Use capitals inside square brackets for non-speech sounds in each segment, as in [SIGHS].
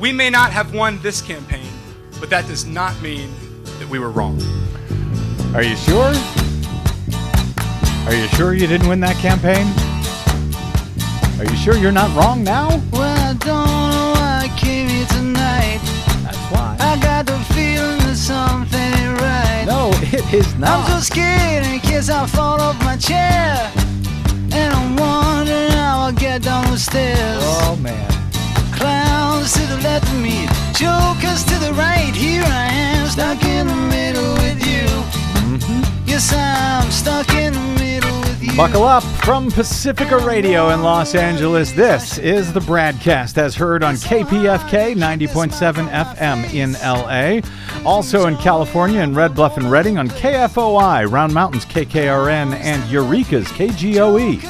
We may not have won this campaign, but that does not mean that we were wrong. Are you sure? Are you sure you didn't win that campaign? Are you sure you're not wrong now? Well, I don't know why I came here tonight. That's why. I got the feeling that something ain't right. No, it is not. I'm so scared in case I fall off my chair. And I'm wondering how I'll get down the stairs. Oh man. Clowns to the left of me, jokers to the right. Here I am, stuck in the middle with you. Mm-hmm. Yes, I'm stuck in the middle with you. Buckle up from Pacifica Radio in Los Angeles. This is the BradCast as heard on KPFK 90.7 FM in LA. Also in California in Red Bluff and Redding on KFOI, Round Mountains KKRN, and Eureka's KGOE.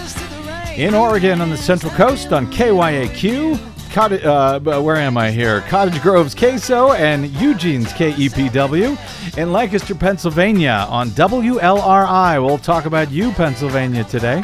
In Oregon on the Central Coast on KYAQ. Cottage, uh, where am I here? Cottage Grove's Queso and Eugene's KEPW. In Lancaster, Pennsylvania on WLRI. We'll talk about you, Pennsylvania, today.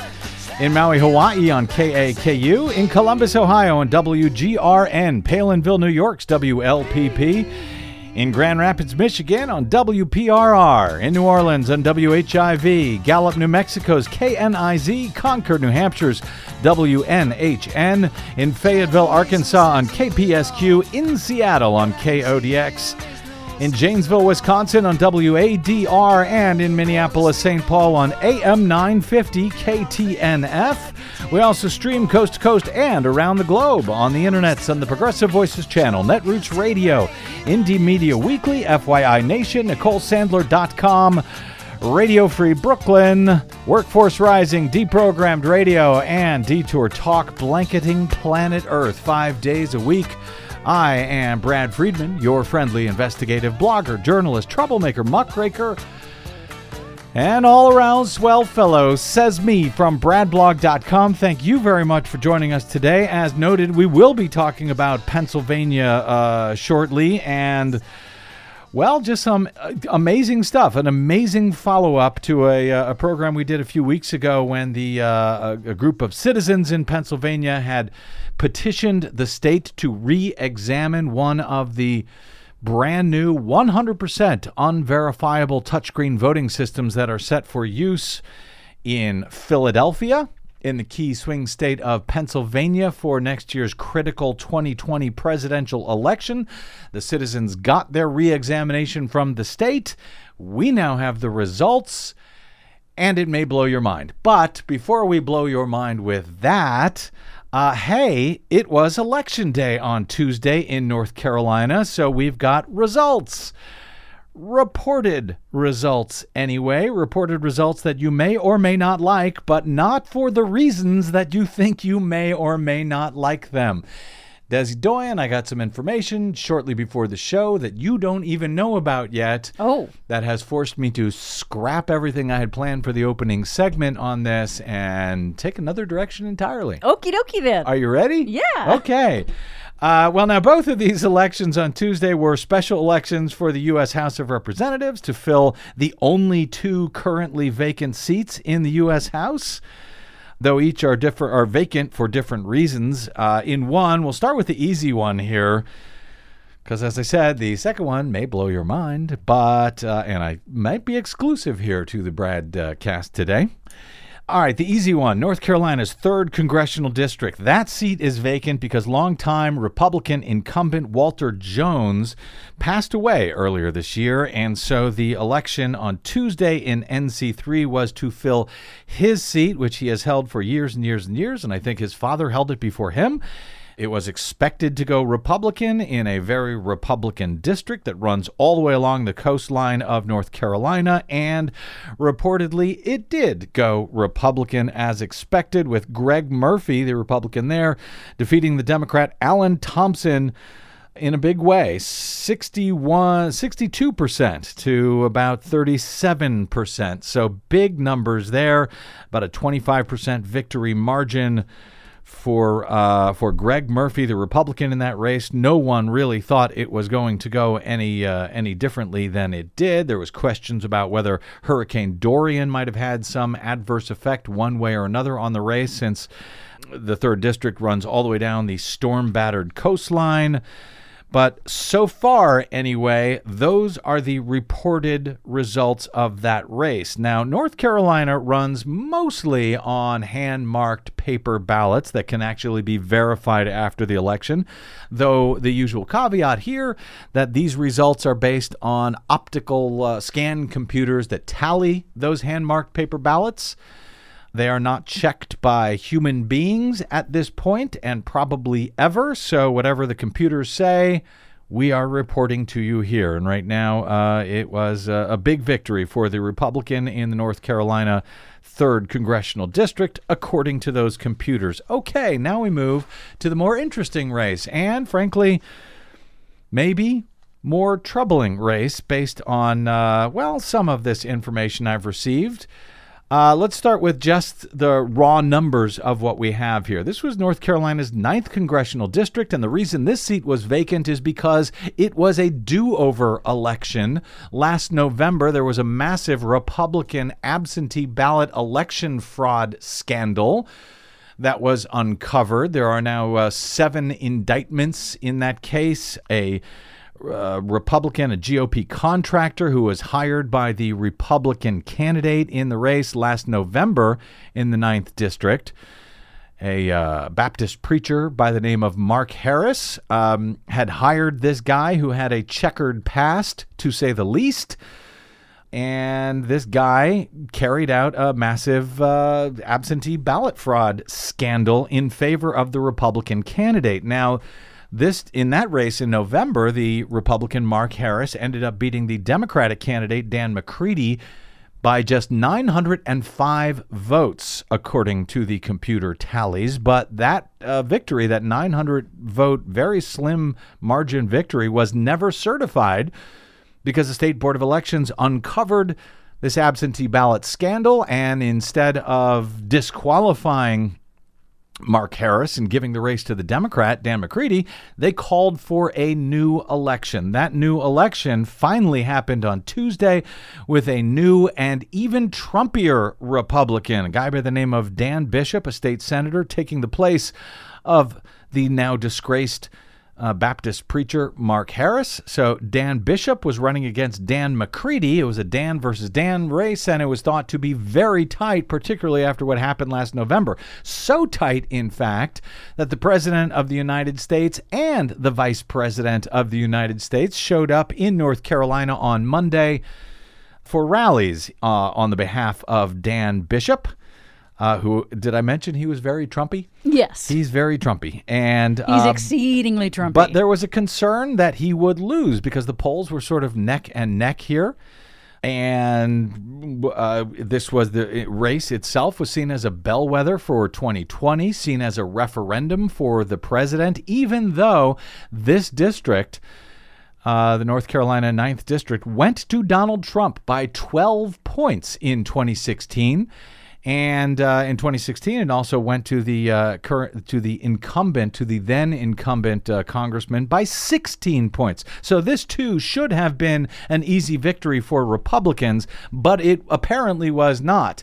In Maui, Hawaii on KAKU. In Columbus, Ohio on WGRN. Palenville, New York's WLPP. In Grand Rapids, Michigan on WPRR. In New Orleans on WHIV. Gallup, New Mexico's KNIZ. Concord, New Hampshire's WNHN. In Fayetteville, Arkansas on KPSQ. In Seattle on KODX. In Janesville, Wisconsin on WADR. And in Minneapolis, St. Paul on AM 950 KTNF. We also stream coast to coast and around the globe on the internets on the Progressive Voices channel, Netroots Radio, Indie Media Weekly, FYI Nation, NicoleSandler.com. Radio Free Brooklyn, Workforce Rising, Deprogrammed Radio, and Detour Talk, blanketing planet Earth five days a week. I am Brad Friedman, your friendly investigative blogger, journalist, troublemaker, muckraker, and all around swell fellow, says me from bradblog.com. Thank you very much for joining us today. As noted, we will be talking about Pennsylvania uh, shortly and. Well, just some uh, amazing stuff. An amazing follow up to a, uh, a program we did a few weeks ago when the uh, a, a group of citizens in Pennsylvania had petitioned the state to re examine one of the brand new 100% unverifiable touchscreen voting systems that are set for use in Philadelphia in the key swing state of Pennsylvania for next year's critical 2020 presidential election. The citizens got their re examination from the state. We now have the results, and it may blow your mind. But before we blow your mind with that, uh, hey, it was election day on Tuesday in North Carolina, so we've got results reported results anyway. Reported results that you may or may not like, but not for the reasons that you think you may or may not like them. Desi Doyen, I got some information shortly before the show that you don't even know about yet. Oh. That has forced me to scrap everything I had planned for the opening segment on this and take another direction entirely. Okie dokie then. Are you ready? Yeah. Okay. Uh, well, now, both of these elections on Tuesday were special elections for the U.S. House of Representatives to fill the only two currently vacant seats in the U.S. House. Though each are different are vacant for different reasons. Uh, in one, we'll start with the easy one here, because as I said, the second one may blow your mind, but uh, and I might be exclusive here to the Brad uh, cast today. All right, the easy one North Carolina's 3rd Congressional District. That seat is vacant because longtime Republican incumbent Walter Jones passed away earlier this year. And so the election on Tuesday in NC3 was to fill his seat, which he has held for years and years and years. And I think his father held it before him. It was expected to go Republican in a very Republican district that runs all the way along the coastline of North Carolina, and reportedly it did go Republican as expected, with Greg Murphy, the Republican there, defeating the Democrat Alan Thompson in a big way 61 62% to about 37% so big numbers there about a 25% victory margin for uh, for Greg Murphy, the Republican in that race. No one really thought it was going to go any uh, any differently than it did. There was questions about whether Hurricane Dorian might have had some adverse effect one way or another on the race, since the third district runs all the way down the storm battered coastline. But so far, anyway, those are the reported results of that race. Now, North Carolina runs mostly on hand marked paper ballots that can actually be verified after the election, though the usual caveat here that these results are based on optical uh, scan computers that tally those hand marked paper ballots. They are not checked by human beings at this point and probably ever. So, whatever the computers say, we are reporting to you here. And right now, uh, it was a, a big victory for the Republican in the North Carolina 3rd Congressional District, according to those computers. Okay, now we move to the more interesting race. And frankly, maybe more troubling race based on, uh, well, some of this information I've received. Uh, let's start with just the raw numbers of what we have here. This was North Carolina's ninth congressional district, and the reason this seat was vacant is because it was a do over election. Last November, there was a massive Republican absentee ballot election fraud scandal that was uncovered. There are now uh, seven indictments in that case. A uh, Republican, a GOP contractor who was hired by the Republican candidate in the race last November in the 9th District. A uh, Baptist preacher by the name of Mark Harris um, had hired this guy who had a checkered past, to say the least. And this guy carried out a massive uh, absentee ballot fraud scandal in favor of the Republican candidate. Now, this in that race in November, the Republican Mark Harris ended up beating the Democratic candidate Dan McCready by just 905 votes, according to the computer tallies. But that uh, victory, that 900 vote, very slim margin victory, was never certified because the State Board of Elections uncovered this absentee ballot scandal. And instead of disqualifying Mark Harris and giving the race to the Democrat, Dan McCready, they called for a new election. That new election finally happened on Tuesday with a new and even Trumpier Republican, a guy by the name of Dan Bishop, a state senator, taking the place of the now disgraced uh, Baptist preacher Mark Harris. So Dan Bishop was running against Dan McCready. It was a Dan versus Dan race, and it was thought to be very tight, particularly after what happened last November. So tight, in fact, that the President of the United States and the Vice President of the United States showed up in North Carolina on Monday for rallies uh, on the behalf of Dan Bishop uh, who did I mention he was very Trumpy? Yes. He's very Trumpy, and He's um, exceedingly Trumpy. But there was a concern that he would lose because the polls were sort of neck and neck here. And uh, this was the race itself was seen as a bellwether for 2020, seen as a referendum for the president, even though this district, uh, the North Carolina 9th District, went to Donald Trump by 12 points in 2016 and uh, in 2016 it also went to the uh, current to the incumbent to the then incumbent uh, congressman by 16 points so this too should have been an easy victory for republicans but it apparently was not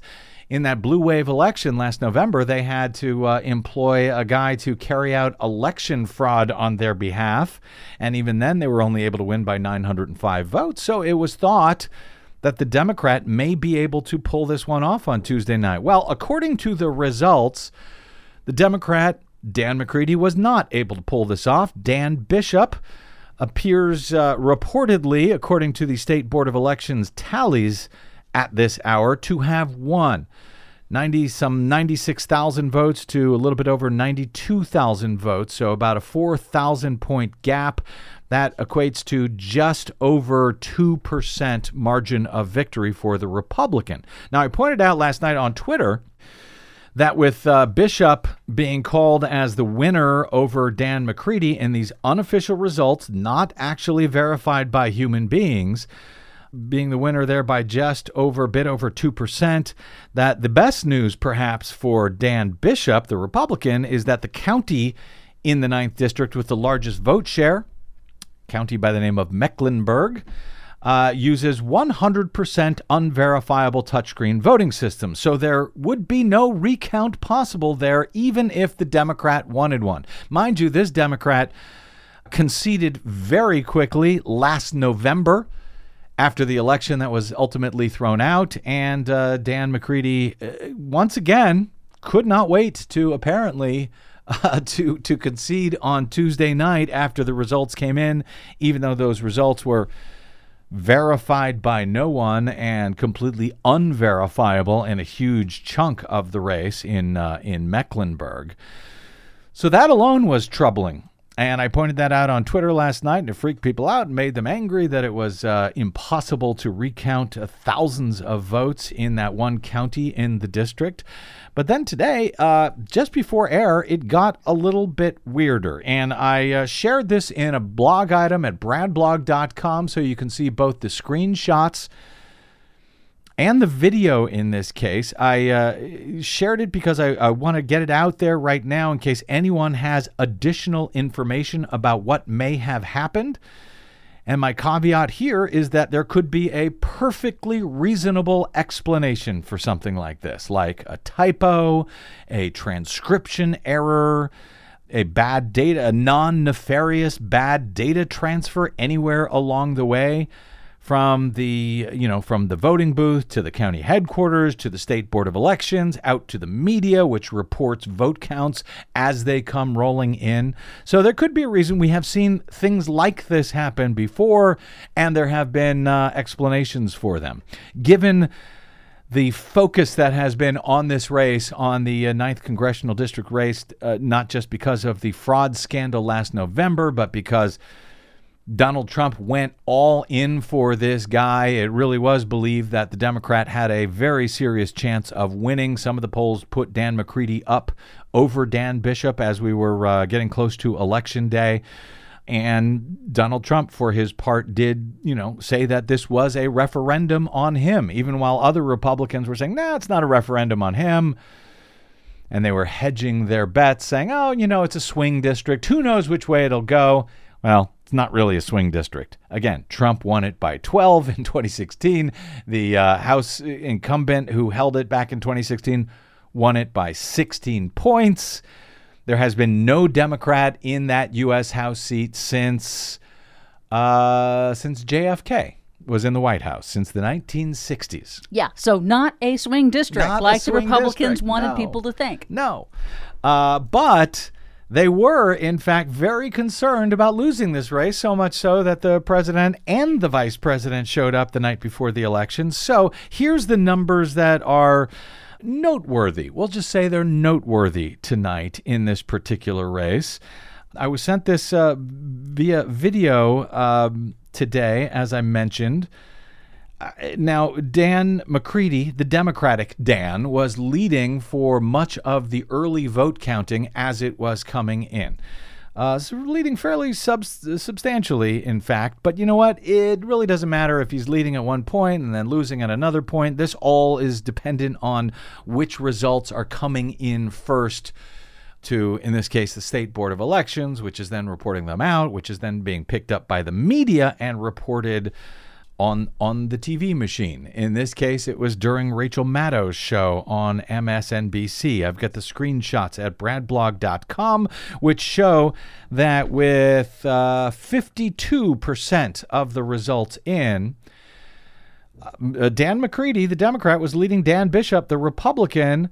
in that blue wave election last November, they had to uh, employ a guy to carry out election fraud on their behalf. And even then, they were only able to win by 905 votes. So it was thought that the Democrat may be able to pull this one off on Tuesday night. Well, according to the results, the Democrat Dan McCready was not able to pull this off. Dan Bishop appears uh, reportedly, according to the State Board of Elections tallies at this hour, to have won. 90 some 96,000 votes to a little bit over 92,000 votes, so about a 4,000 point gap. That equates to just over 2% margin of victory for the Republican. Now, I pointed out last night on Twitter that with uh, Bishop being called as the winner over Dan McCready in these unofficial results, not actually verified by human beings, being the winner there by just over a bit over 2%. That the best news, perhaps, for Dan Bishop, the Republican, is that the county in the ninth district with the largest vote share, county by the name of Mecklenburg, uh, uses 100% unverifiable touchscreen voting system. So there would be no recount possible there, even if the Democrat wanted one. Mind you, this Democrat conceded very quickly last November after the election that was ultimately thrown out. And uh, Dan McCready, uh, once again, could not wait to apparently. [LAUGHS] Uh, to to concede on Tuesday night after the results came in, even though those results were verified by no one and completely unverifiable in a huge chunk of the race in uh, in Mecklenburg. So that alone was troubling. And I pointed that out on Twitter last night and it freaked people out and made them angry that it was uh, impossible to recount uh, thousands of votes in that one county in the district. But then today, uh, just before air, it got a little bit weirder. And I uh, shared this in a blog item at bradblog.com so you can see both the screenshots and the video in this case. I uh, shared it because I, I want to get it out there right now in case anyone has additional information about what may have happened. And my caveat here is that there could be a perfectly reasonable explanation for something like this, like a typo, a transcription error, a bad data, a non nefarious bad data transfer anywhere along the way from the you know from the voting booth to the county headquarters to the state board of elections out to the media which reports vote counts as they come rolling in. So there could be a reason we have seen things like this happen before and there have been uh, explanations for them. Given the focus that has been on this race, on the uh, 9th congressional district race, uh, not just because of the fraud scandal last November, but because Donald Trump went all in for this guy. It really was believed that the Democrat had a very serious chance of winning. Some of the polls put Dan McCready up over Dan Bishop as we were uh, getting close to election day. And Donald Trump, for his part, did, you know, say that this was a referendum on him, even while other Republicans were saying, no, nah, it's not a referendum on him. And they were hedging their bets, saying, oh, you know, it's a swing district. Who knows which way it'll go? Well, it's not really a swing district. Again, Trump won it by 12 in [LAUGHS] 2016. The uh, House incumbent who held it back in 2016 won it by 16 points. There has been no Democrat in that U.S. House seat since uh, since JFK was in the White House since the 1960s. Yeah, so not a swing district Not like the Republicans district, wanted no. people to think. No. Uh, but they were, in fact, very concerned about losing this race, so much so that the president and the vice president showed up the night before the election. So here's the numbers that are noteworthy. We'll just say they're noteworthy tonight in this particular race. I was sent this uh, via video um, today, as I mentioned. Now, Dan McCready, the Democratic Dan, was leading for much of the early vote counting as it was coming in. Uh, so leading fairly sub- substantially, in fact. But you know what? It really doesn't matter if he's leading at one point and then losing at another point. This all is dependent on which results are coming in first to, in this case, the State Board of Elections, which is then reporting them out, which is then being picked up by the media and reported on on the TV machine. In this case, it was during Rachel Maddow's show on MSNBC. I've got the screenshots at bradblog.com, which show that with uh, 52% of the results in, uh, Dan McCready, the Democrat, was leading Dan Bishop, the Republican,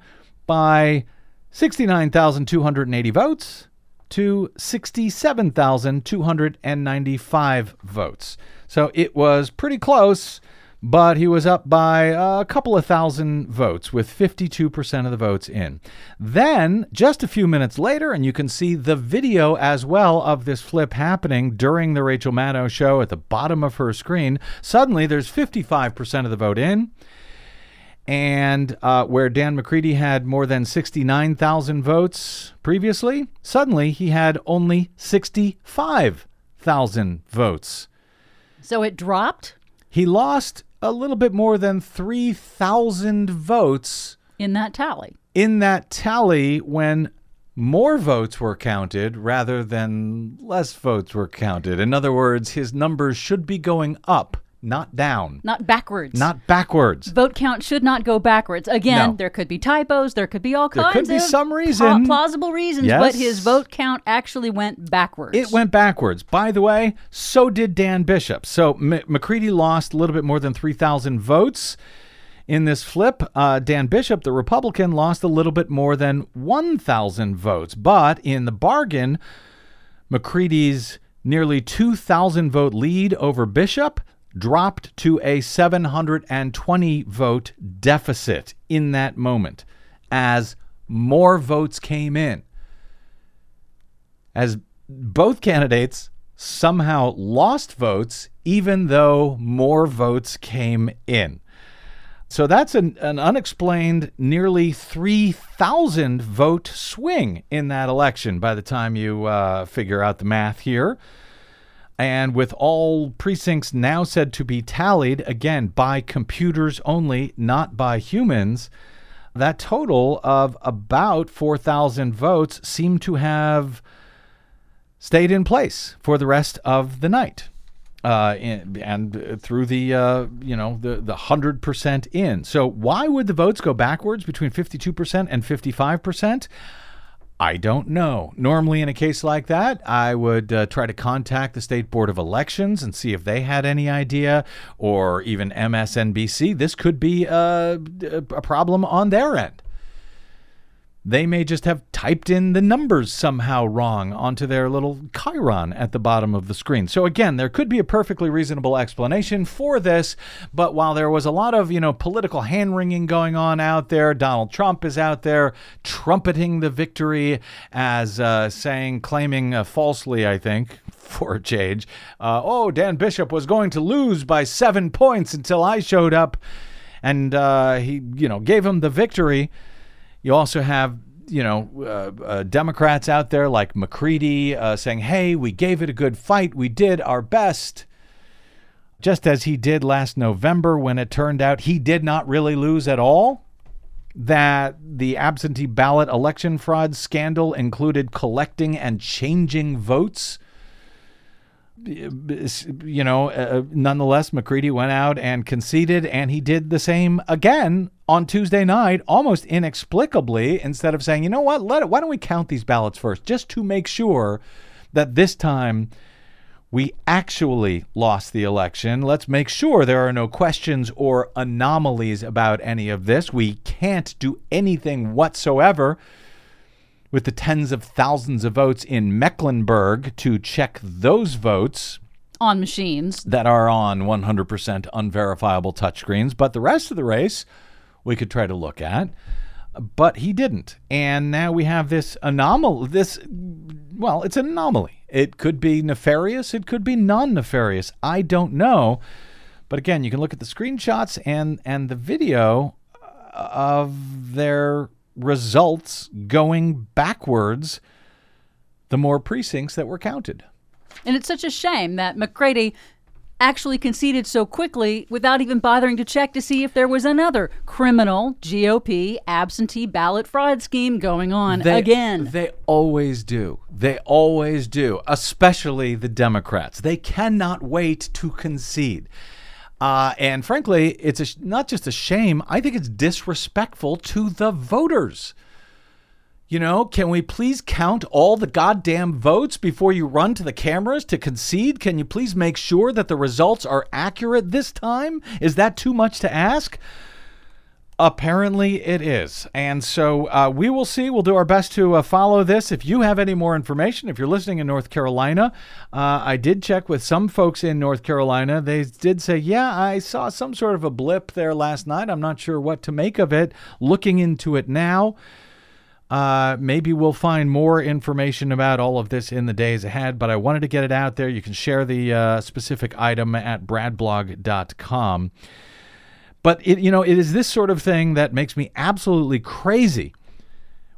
by 69,280 votes to 67,295 votes. So it was pretty close, but he was up by a couple of thousand votes with 52% of the votes in. Then, just a few minutes later, and you can see the video as well of this flip happening during the Rachel Maddow show at the bottom of her screen, suddenly there's 55% of the vote in. And uh, where Dan McCready had more than 69,000 votes previously, suddenly he had only 65,000 votes. So it dropped He lost a little bit more than 3,000 votes in that tally. in that tally when more votes were counted rather than less votes were counted. In other words, his numbers should be going up, not down, Not backwards. not backwards. Vote count should not go backwards. Again, No. there could be typos. There could be all There kinds could be of some reason. plausible reasons, Yes. but his vote count actually went backwards. It went backwards. By the way, so did Dan Bishop. So M- McCready lost a little bit more than 3,000 votes in this flip. Uh, Dan Bishop, the Republican, lost a little bit more than 1,000 votes. But in the bargain, McCready's nearly 2,000 vote lead over Bishop dropped to a 720 vote deficit in that moment as more votes came in as both candidates somehow lost votes, even though more votes came in. So that's an, an unexplained nearly 3,000 vote swing in that election by the time you uh, figure out the math here. And with all precincts now said to be tallied, again, by computers only, not by humans, that total of about 4,000 votes seem to have stayed in place for the rest of the night. Uh, and through the uh, you know the the hundred percent in. So why would the votes go backwards between fifty two percent and fifty five percent? I don't know. Normally, in a case like that, I would uh, try to contact the State Board of Elections and see if they had any idea, or even MSNBC. This could be a, a problem on their end. They may just have typed in the numbers somehow wrong onto their little Chiron at the bottom of the screen. So again, there could be a perfectly reasonable explanation for this, but while there was a lot of, you know, political hand-wringing going on out there, Donald Trump is out there trumpeting the victory as uh, saying, claiming uh, falsely, I think, [LAUGHS] for a change, uh, oh, Dan Bishop was going to lose by seven points until I showed up and uh, he, you know, gave him the victory. You also have, you know, uh, uh, Democrats out there like McCready uh, saying, hey, we gave it a good fight. We did our best. Just as he did last November when it turned out he did not really lose at all. That the absentee ballot election fraud scandal included collecting and changing votes you know, uh, nonetheless, McCready went out and conceded, and he did the same again on Tuesday night, almost inexplicably. Instead of saying, you know what, let it, why don't we count these ballots first, just to make sure that this time we actually lost the election. Let's make sure there are no questions or anomalies about any of this. We can't do anything whatsoever with the tens of thousands of votes in Mecklenburg to check those votes on machines. that are on 100% unverifiable touchscreens. But the rest of the race we could try to look at. But he didn't. And now we have this anomaly. This, well, it's an anomaly. It could be nefarious, it could be non nefarious. I don't know. But again, you can look at the screenshots and, and the video uh, of their results going backwards the more precincts that were counted. And it's such a shame that McCready actually conceded so quickly without even bothering to check to see if there was another criminal GOP absentee ballot fraud scheme going on They, again. They always do. They always do, especially the Democrats. They cannot wait to concede. Uh, and frankly, it's a, not just a shame. I think it's disrespectful to the voters. You know, can we please count all the goddamn votes before you run to the cameras to concede? Can you please make sure that the results are accurate this time? Is that too much to ask? Apparently, it is. And so uh, we will see. We'll do our best to uh, follow this. If you have any more information, if you're listening in North Carolina, uh, I did check with some folks in North Carolina. They did say, yeah, I saw some sort of a blip there last night. I'm not sure what to make of it. Looking into it now. Uh, maybe we'll find more information about all of this in the days ahead, but I wanted to get it out there. You can share the uh, specific item at bradblog.com. But it, you know, it is this sort of thing that makes me absolutely crazy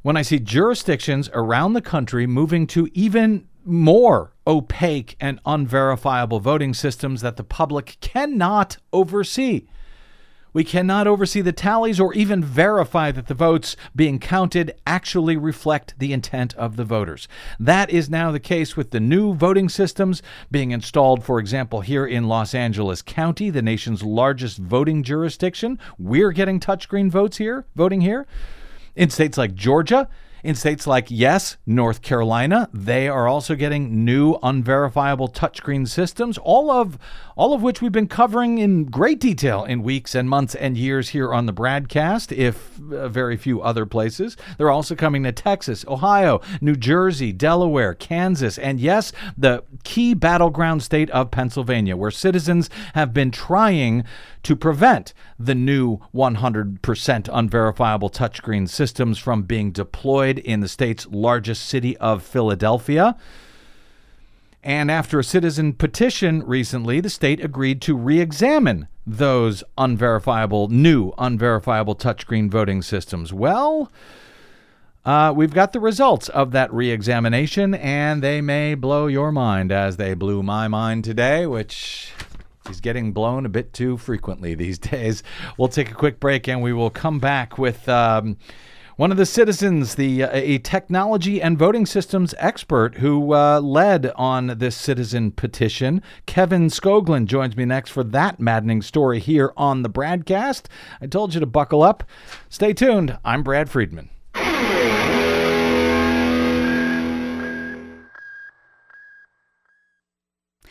when I see jurisdictions around the country moving to even more opaque and unverifiable voting systems that the public cannot oversee We cannot oversee the tallies or even verify that the votes being counted actually reflect the intent of the voters. That is now the case with the new voting systems being installed, for example, here in Los Angeles County, the nation's largest voting jurisdiction. We're getting touchscreen votes here, voting here. In states like Georgia, in states like, yes, North Carolina, they are also getting new unverifiable touchscreen systems, all of all of which we've been covering in great detail in weeks and months and years here on the BradCast, if uh, very few other places. They're also coming to Texas, Ohio, New Jersey, Delaware, Kansas, and yes, the key battleground state of Pennsylvania, where citizens have been trying to prevent the new 100% unverifiable touchscreen systems from being deployed in the state's largest city of Philadelphia. And after a citizen petition recently, the state agreed to re examine those unverifiable, new unverifiable touchscreen voting systems. Well, uh, we've got the results of that re examination, and they may blow your mind as they blew my mind today, which is getting blown a bit too frequently these [LAUGHS] days. We'll take a quick break and we will come back with. Um, one of the citizens, the uh, a technology and voting systems expert who uh, led on this citizen petition, Kevin Skoglund, joins me next for that maddening story here on the BradCast. I told you to buckle up. Stay tuned. I'm Brad Friedman.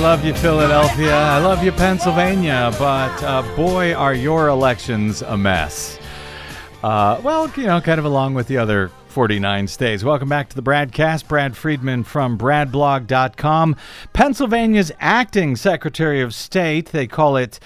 Love you, Philadelphia. I love you, Pennsylvania. But uh, boy, are your elections a mess. Uh, well, you know, kind of along with the other 49 states. Welcome back to the BradCast. Brad Friedman from bradblog.com. Pennsylvania's acting Secretary of State, they call it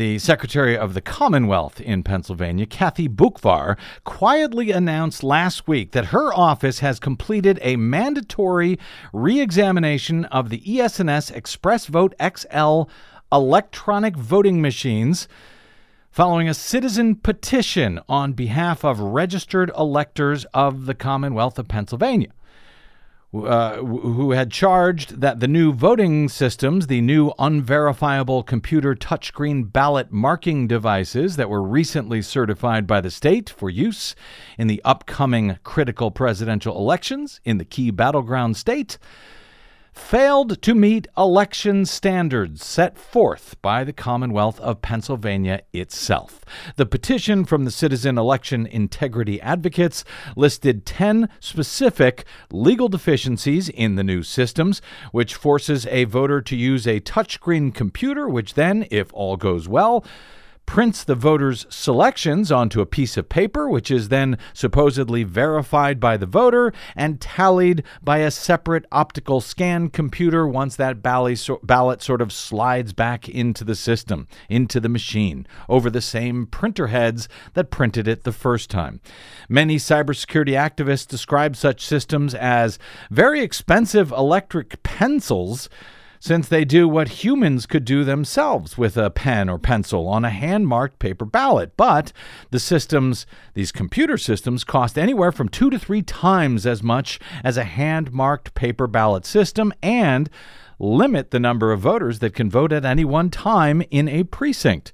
the Secretary of the Commonwealth in Pennsylvania, Kathy Boockvar, quietly announced last week that her office has completed a mandatory re examination of the ES&S Express Vote XL electronic voting machines following a citizen petition on behalf of registered electors of the Commonwealth of Pennsylvania uh, who had charged that the new voting systems, the new unverifiable computer touchscreen ballot marking devices that were recently certified by the state for use in the upcoming critical presidential elections in the key battleground state, failed to meet election standards set forth by the Commonwealth of Pennsylvania itself. The petition from the Citizen Election Integrity Advocates listed 10 specific legal deficiencies in the new systems, which forces a voter to use a touchscreen computer, which then, if all goes well, prints the voters' selections onto a piece of paper, which is then supposedly verified by the voter and tallied by a separate optical scan computer once that ballot sort of slides back into the system, into the machine, over the same printer heads that printed it the first time. Many cybersecurity activists describe such systems as very expensive electric pencils since they do what humans could do themselves with a pen or pencil on a hand marked paper ballot. But the systems, these computer systems, cost anywhere from two to three times as much as a hand marked paper ballot system and limit the number of voters that can vote at any one time in a precinct.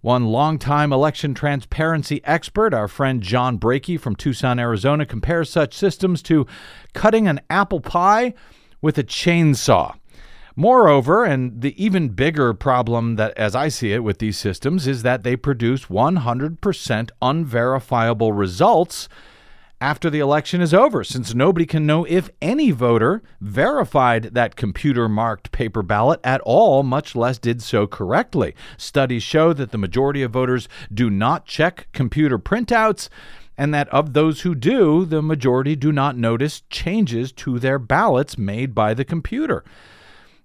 One longtime election transparency expert, our friend John Brakey from Tucson, Arizona, compares such systems to cutting an apple pie with a chainsaw. Moreover, and the even bigger problem that, as I see it, with these systems is that they produce 100% unverifiable results after the election is over, since nobody can know if any voter verified that computer marked paper ballot at all, much less did so correctly. Studies show that the majority of voters do not check computer printouts, and that of those who do, the majority do not notice changes to their ballots made by the computer.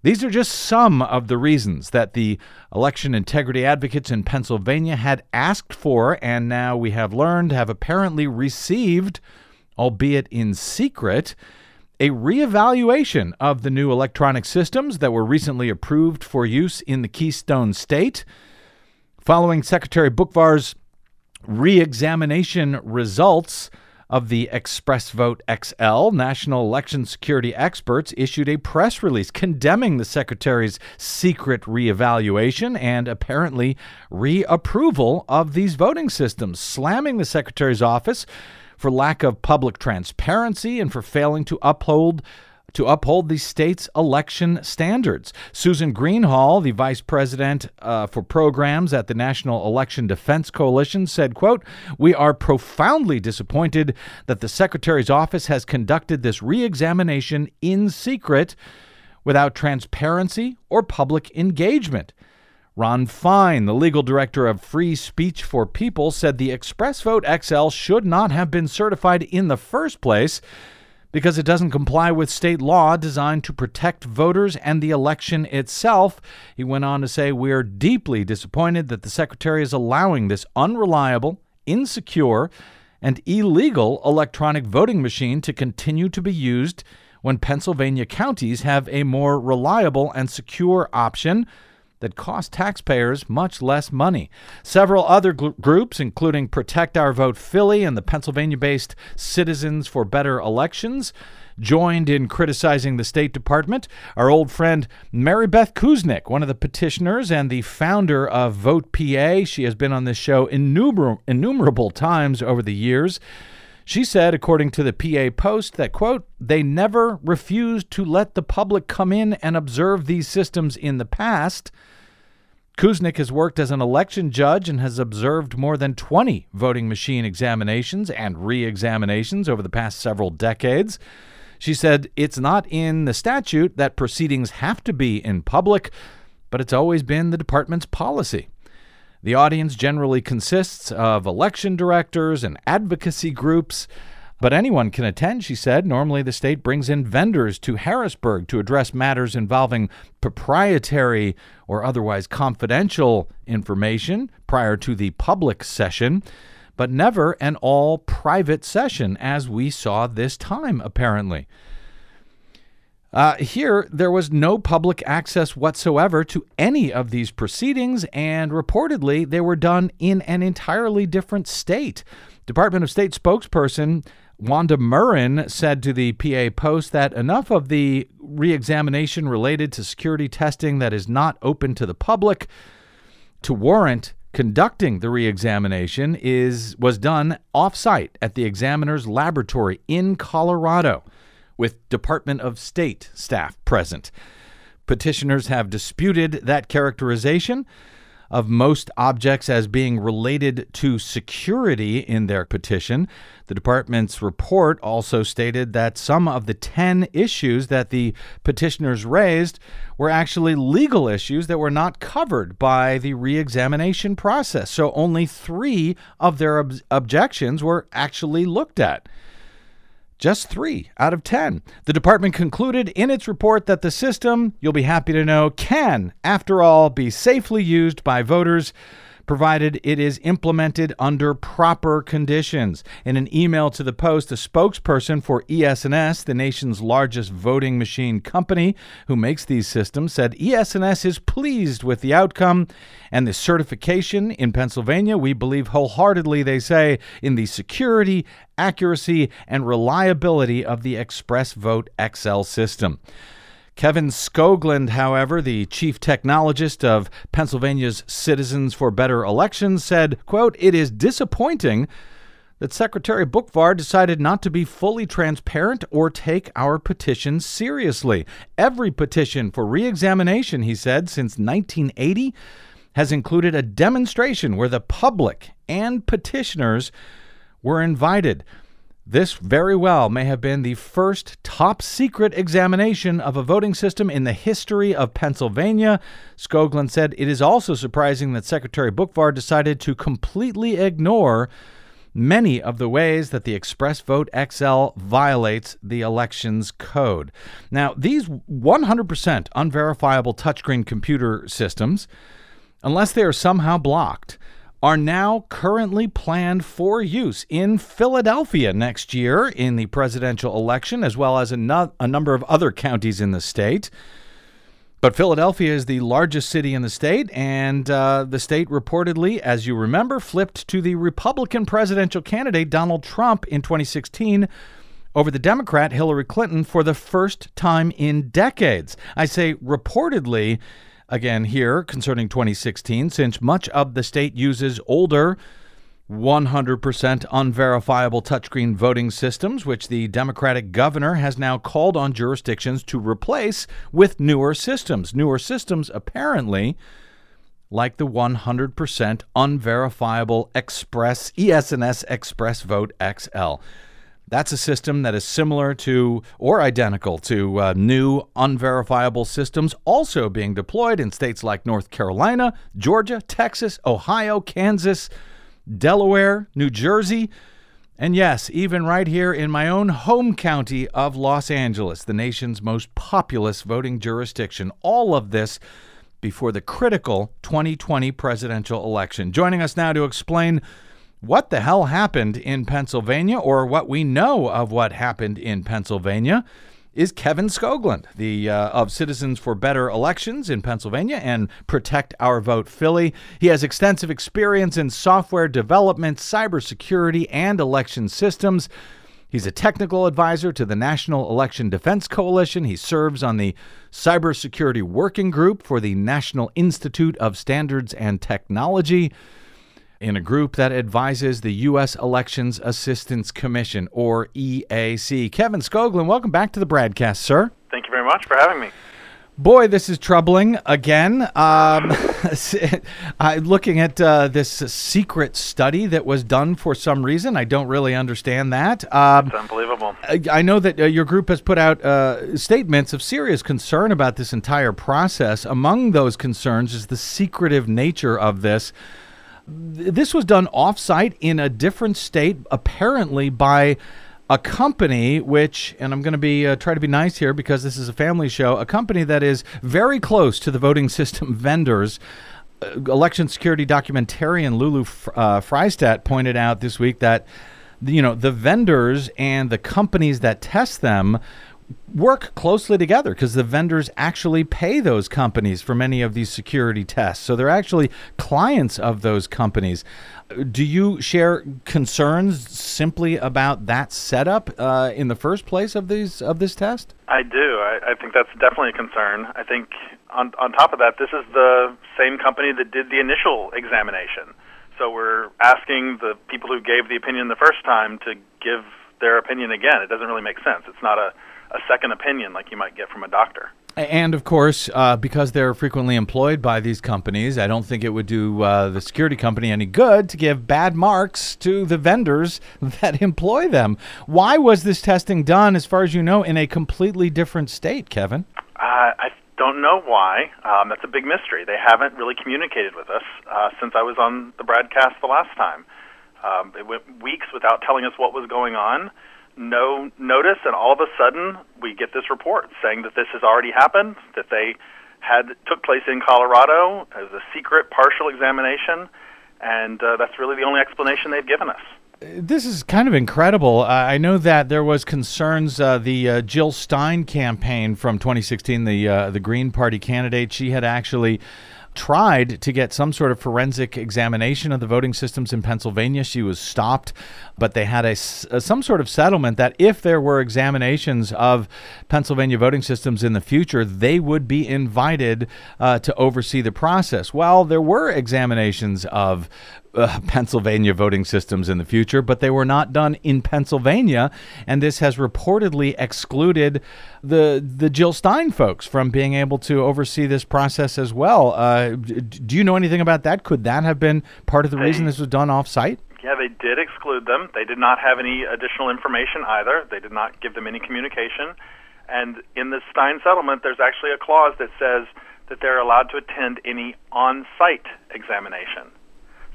These are just some of the reasons that the election integrity advocates in Pennsylvania had asked for, and now we have learned have apparently received, albeit in secret, a reevaluation of the new electronic systems that were recently approved for use in the Keystone State. Following Secretary Boockvar's reexamination results, of the Express Vote XL, national election security experts issued a press release condemning the secretary's secret reevaluation and apparently reapproval of these voting systems, slamming the secretary's office for lack of public transparency and for failing to uphold to uphold the state's election standards. Susan Greenhalgh, the vice president uh, for programs at the National Election Defense Coalition, said, quote, We are profoundly disappointed that the secretary's office has conducted this reexamination in secret without transparency or public engagement. Ron Fein, the legal director of Free Speech for People, said the Express Vote XL should not have been certified in the first place because it doesn't comply with state law designed to protect voters and the election itself. He went on to say, We are deeply disappointed that the Secretary is allowing this unreliable, insecure, and illegal electronic voting machine to continue to be used when Pennsylvania counties have a more reliable and secure option that cost taxpayers much less money. Several other gl- groups, including Protect Our Vote Philly and the Pennsylvania based Citizens for Better Elections, joined in criticizing the State Department. Our old friend Mary Beth Kuznik, one of the petitioners and the founder of Vote PA, she has been on this show innumer- innumerable times over the years. She said, according to the PA Post, that, quote, they never refused to let the public come in and observe these systems in the past. Kuznik has worked as an election judge and has observed more than 20 voting machine examinations and re examinations over the past several decades. She said it's not in the statute that proceedings have to be in public, but it's always been the department's policy. The audience generally consists of election directors and advocacy groups. But anyone can attend, she said. Normally, the state brings in vendors to Harrisburg to address matters involving proprietary or otherwise confidential information prior to the public session, but never an all private session, as we saw this time, apparently. Uh, here, there was no public access whatsoever to any of these proceedings, and reportedly, they were done in an entirely different state. Department of State spokesperson Wanda Murren said to the PA Post that enough of the reexamination related to security testing that is not open to the public to warrant conducting the reexamination is was done off-site at the examiner's laboratory in Colorado with Department of State staff present. Petitioners have disputed that characterization of most objects as being related to security in their petition. The department's report also stated that some of the 10 issues that the petitioners raised were actually legal issues that were not covered by the reexamination process. So only three of their ob- objections were actually looked at. Just three out of 10. The department concluded in its report that the system, you'll be happy to know, can, after all, be safely used by voters provided it is implemented under proper conditions. In an email to the Post, a spokesperson for ES&S, the nation's largest voting machine company who makes these systems, said ES&S is pleased with the outcome and the certification in Pennsylvania. We believe wholeheartedly, they say, in the security, accuracy, and reliability of the Express Vote XL system. Kevin Skoglund, however, the chief technologist of Pennsylvania's Citizens for Better Elections, said, quote, It is disappointing that Secretary Boockvar decided not to be fully transparent or take our petition seriously. Every petition for reexamination, he said, since 1980 has included a demonstration where the public and petitioners were invited. This very well may have been the first top secret examination of a voting system in the history of Pennsylvania. Skoglund said it is also surprising that Secretary Boockvar decided to completely ignore many of the ways that the Express Vote XL violates the elections code. Now, these 100% unverifiable touchscreen computer systems, unless they are somehow blocked, are now currently planned for use in Philadelphia next year in the presidential election, as well as a, no- a number of other counties in the state. But Philadelphia is the largest city in the state, and uh, the state reportedly, as you remember, flipped to the Republican presidential candidate Donald Trump in 2016 over the Democrat Hillary Clinton for the first time in decades. I say reportedly again here concerning 2016, since much of the state uses older, 100% unverifiable touchscreen voting systems, which the Democratic governor has now called on jurisdictions to replace with newer systems. Newer systems, apparently, like the 100% unverifiable Express ES&S Express Vote XL. That's a system that is similar to or identical to uh, new unverifiable systems also being deployed in states like North Carolina, Georgia, Texas, Ohio, Kansas, Delaware, New Jersey, and yes, even right here in my own home county of Los Angeles, the nation's most populous voting jurisdiction. All of this before the critical 2020 presidential election. Joining us now to explain what the hell happened in Pennsylvania, or what we know of what happened in Pennsylvania, is Kevin Skoglund, the uh, of Citizens for Better Elections in Pennsylvania and Protect Our Vote Philly. He has extensive experience in software development, cybersecurity, and election systems. He's a technical advisor to the National Election Defense Coalition. He serves on the Cybersecurity Working Group for the National Institute of Standards and Technology in a group that advises the U.S. Elections Assistance Commission, or EAC. Kevin Skoglund, welcome back to the broadcast, sir. Thank you very much for having me. Boy, this is troubling again. Um, [LAUGHS] looking at uh, this secret study that was done for some reason, I don't really understand that. Um, it's unbelievable. I, I know that uh, your group has put out uh, statements of serious concern about this entire process. Among those concerns is the secretive nature of this this was done offsite in a different state, apparently by a company which, and I'm going to be uh, try to be nice here because this is a family show, a company that is very close to the voting [LAUGHS] system vendors. Uh, election security documentarian Lulu uh, Friesdat pointed out this week that you know the vendors and the companies that test them work closely together because the vendors actually pay those companies for many of these security tests. So they're actually clients of those companies. Do you share concerns simply about that setup uh, in the first place of these of this test? I do. I, I think that's definitely a concern. I think on on top of that, this is the same company that did the initial examination. So we're asking the people who gave the opinion the first time to give their opinion again. It doesn't really make sense. It's not a a second opinion like you might get from a doctor. And of course, uh, because they're frequently employed by these companies, I don't think it would do uh, the security company any good to give bad marks to the vendors [LAUGHS] that employ them. Why was this testing done, as far as you know, in a completely different state, Kevin? Uh, I don't know why. Um, that's a big mystery. They haven't really communicated with us uh, since I was on the broadcast the last time. Um, it went weeks without telling us what was going on no notice, and all of a sudden we get this report saying that this has already happened, that they had took place in Colorado as a secret partial examination, and uh, that's really the only explanation they've given us. This is kind of incredible. Uh, I know that there was concerns. Uh, the uh, Jill Stein campaign from 2016, the uh, the Green Party candidate, she had actually tried to get some sort of forensic examination of the voting systems in Pennsylvania. She was stopped, but they had a, some sort of settlement that if there were examinations of Pennsylvania voting systems in the future, they would be invited uh, to oversee the process. Well, there were examinations of uh, Pennsylvania voting systems in the future, but they were not done in Pennsylvania, and this has reportedly excluded the the Jill Stein folks from being able to oversee this process as well. Uh, do you know anything about that? Could that have been part of the reason this was done off-site? Yeah, they did exclude them. They did not have any additional information either. They did not give them any communication. And in the Stein settlement, there's actually a clause that says that they're allowed to attend any on-site examination.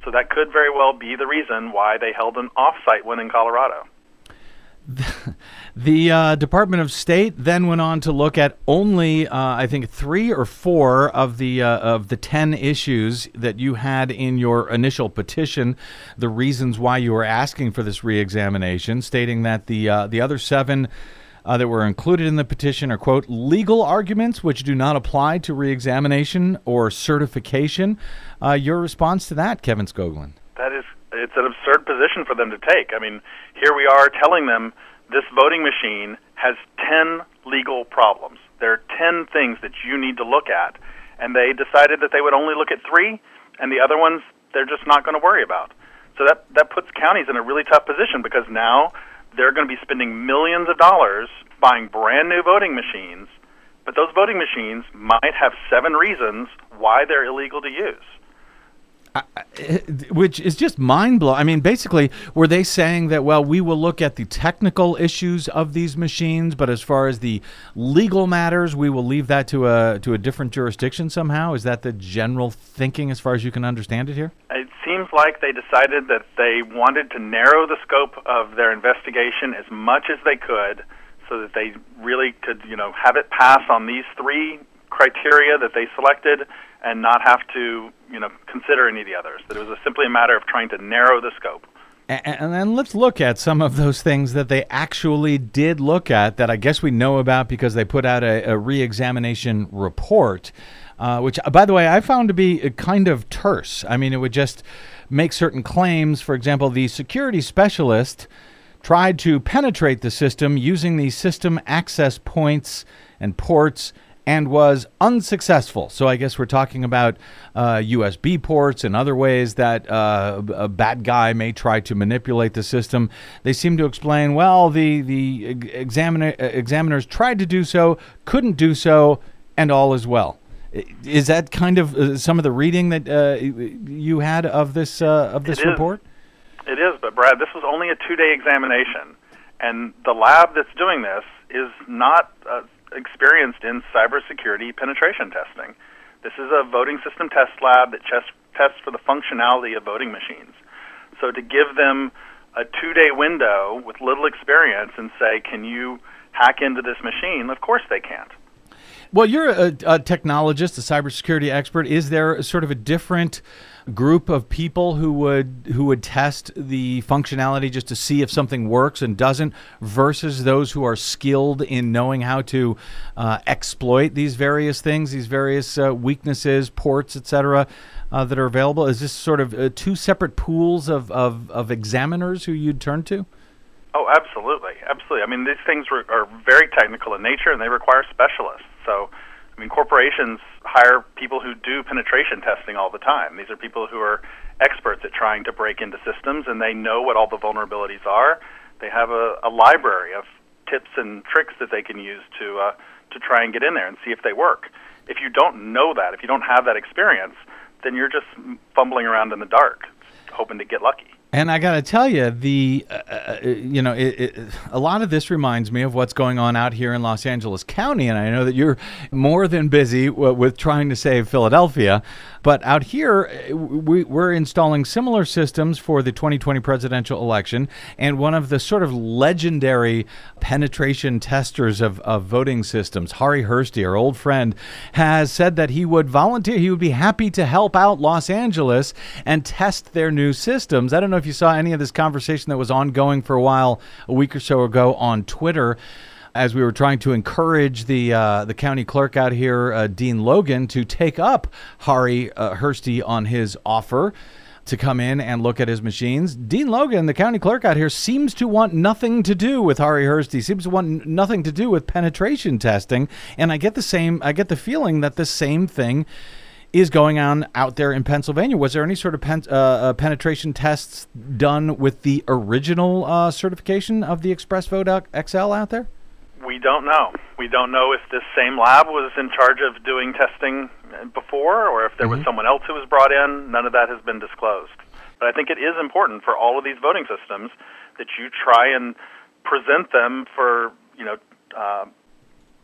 So that could very well be the reason why they held an off-site one in Colorado. The uh, Department of State then went on to look at only, uh, I think, three or four of the uh, of the ten issues that you had in your initial petition. The reasons why you were asking for this reexamination, stating that the uh, the other seven. Uh, that were included in the petition are quote legal arguments which do not apply to reexamination or certification. Uh, your response to that, Kevin Skoglund? That is, it's an absurd position for them to take. I mean, here we are telling them this voting machine has 10 legal problems. There are 10 things that you need to look at. And they decided that they would only look at three, and the other ones they're just not going to worry about. So that, that puts counties in a really tough position because now they're going to be spending millions of dollars buying brand new voting machines, but those voting machines might have seven reasons why they're illegal to use which is just mind blowing. I mean, basically, were they saying that, well, we will look at the technical issues of these machines, but as far as the legal matters, we will leave that to a to a different jurisdiction somehow? Is that the general thinking, as far as you can understand it here? It seems like they decided that they wanted to narrow the scope of their investigation as much as they could, so that they really could, you know, have it pass on these three criteria that they selected and not have to, you know, consider any of the others. That it was simply a matter of trying to narrow the scope. And then let's look at some of those things that they actually did look at that I guess we know about because they put out a, a re examination report, uh, which, by the way, I found to be kind of terse. I mean, it would just make certain claims. For example, the security specialist tried to penetrate the system using the system access points and ports and was unsuccessful. So I guess we're talking about uh, USB ports and other ways that uh, a bad guy may try to manipulate the system. They seem to explain, well, the the examiner, examiners tried to do so, couldn't do so, and all is well. Is that kind of uh, some of the reading that uh, you had of this uh, of this it report? It is, but Brad, this was only a two-day examination, and the lab that's doing this is not uh, experienced in cybersecurity penetration testing. This is a voting system test lab that chest, tests for the functionality of voting machines. So to give them a two day window with little experience and say, can you hack into this machine? Of course they can't. Well, you're a, a technologist, a cybersecurity expert. Is there sort of a different group of people who would who would test the functionality just to see if something works and doesn't, versus those who are skilled in knowing how to uh, exploit these various things, these various uh, weaknesses, ports, etc., uh, that are available? Is this sort of uh, two separate pools of, of, of examiners who you'd turn to? Oh, absolutely, absolutely. I mean, these things re- are very technical in nature, and they require specialists. So, I mean, corporations hire people who do penetration testing all the time. These are people who are experts at trying to break into systems, and they know what all the vulnerabilities are. They have a, a library of tips and tricks that they can use to uh, to try and get in there and see if they work. If you don't know that, if you don't have that experience, then you're just fumbling around in the dark, hoping to get lucky. And I got to tell you, the uh, uh, you know, it, it, a lot of this reminds me of what's going on out here in Los Angeles County, and I know that you're more than busy w- with trying to save Philadelphia. But out here, uh, we, we're installing similar systems for the 2020 presidential election, and one of the sort of legendary penetration testers of, of voting systems, Harri Hursti, our old friend, has said that he would volunteer. He would be happy to help out Los Angeles and test their new systems. I don't know if you saw any of this conversation that was ongoing for a while a week or so ago on Twitter as we were trying to encourage the uh, the county clerk out here, uh, Dean Logan, to take up Harri uh, Hursti on his offer to come in and look at his machines. Dean Logan, the county clerk out here, seems to want nothing to do with Harri Hursti. Seems to want nothing to do with penetration testing. And I get the same. I get the feeling that the same thing is going on out there in Pennsylvania. Was there any sort of pen, uh, uh, penetration tests done with the original uh, certification of the Express Vote XL out there? We don't know. We don't know if this same lab was in charge of doing testing before or if there Mm-hmm. was someone else who was brought in. None of that has been disclosed. But I think it is important for all of these voting systems that you try and present them for, you know, uh,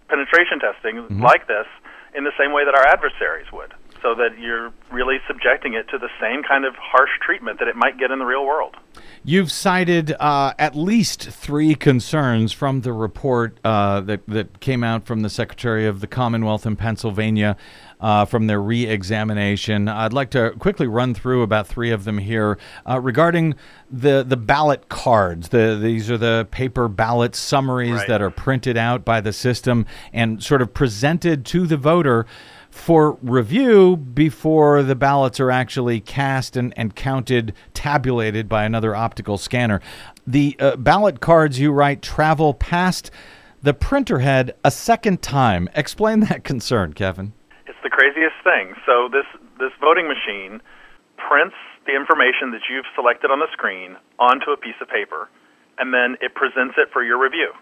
penetration testing Mm-hmm. like this in the same way that our adversaries would. So that you're really subjecting it to the same kind of harsh treatment that it might get in the real world. You've cited uh, at least three concerns from the report uh, that, that came out from the Secretary of the Commonwealth in Pennsylvania uh, from their re examination. I'd like to quickly run through about three of them here uh, regarding the, the ballot cards. The, these are the paper ballot summaries Right. that are printed out by the system and sort of presented to the voter for review before the ballots are actually cast and, and counted, tabulated by another optical scanner. The uh, ballot cards you write travel past the printer head a second time. Explain that concern, Kevin. It's the craziest thing. So this this voting machine prints the information that you've selected on the screen onto a piece of paper, and then it presents it for your review.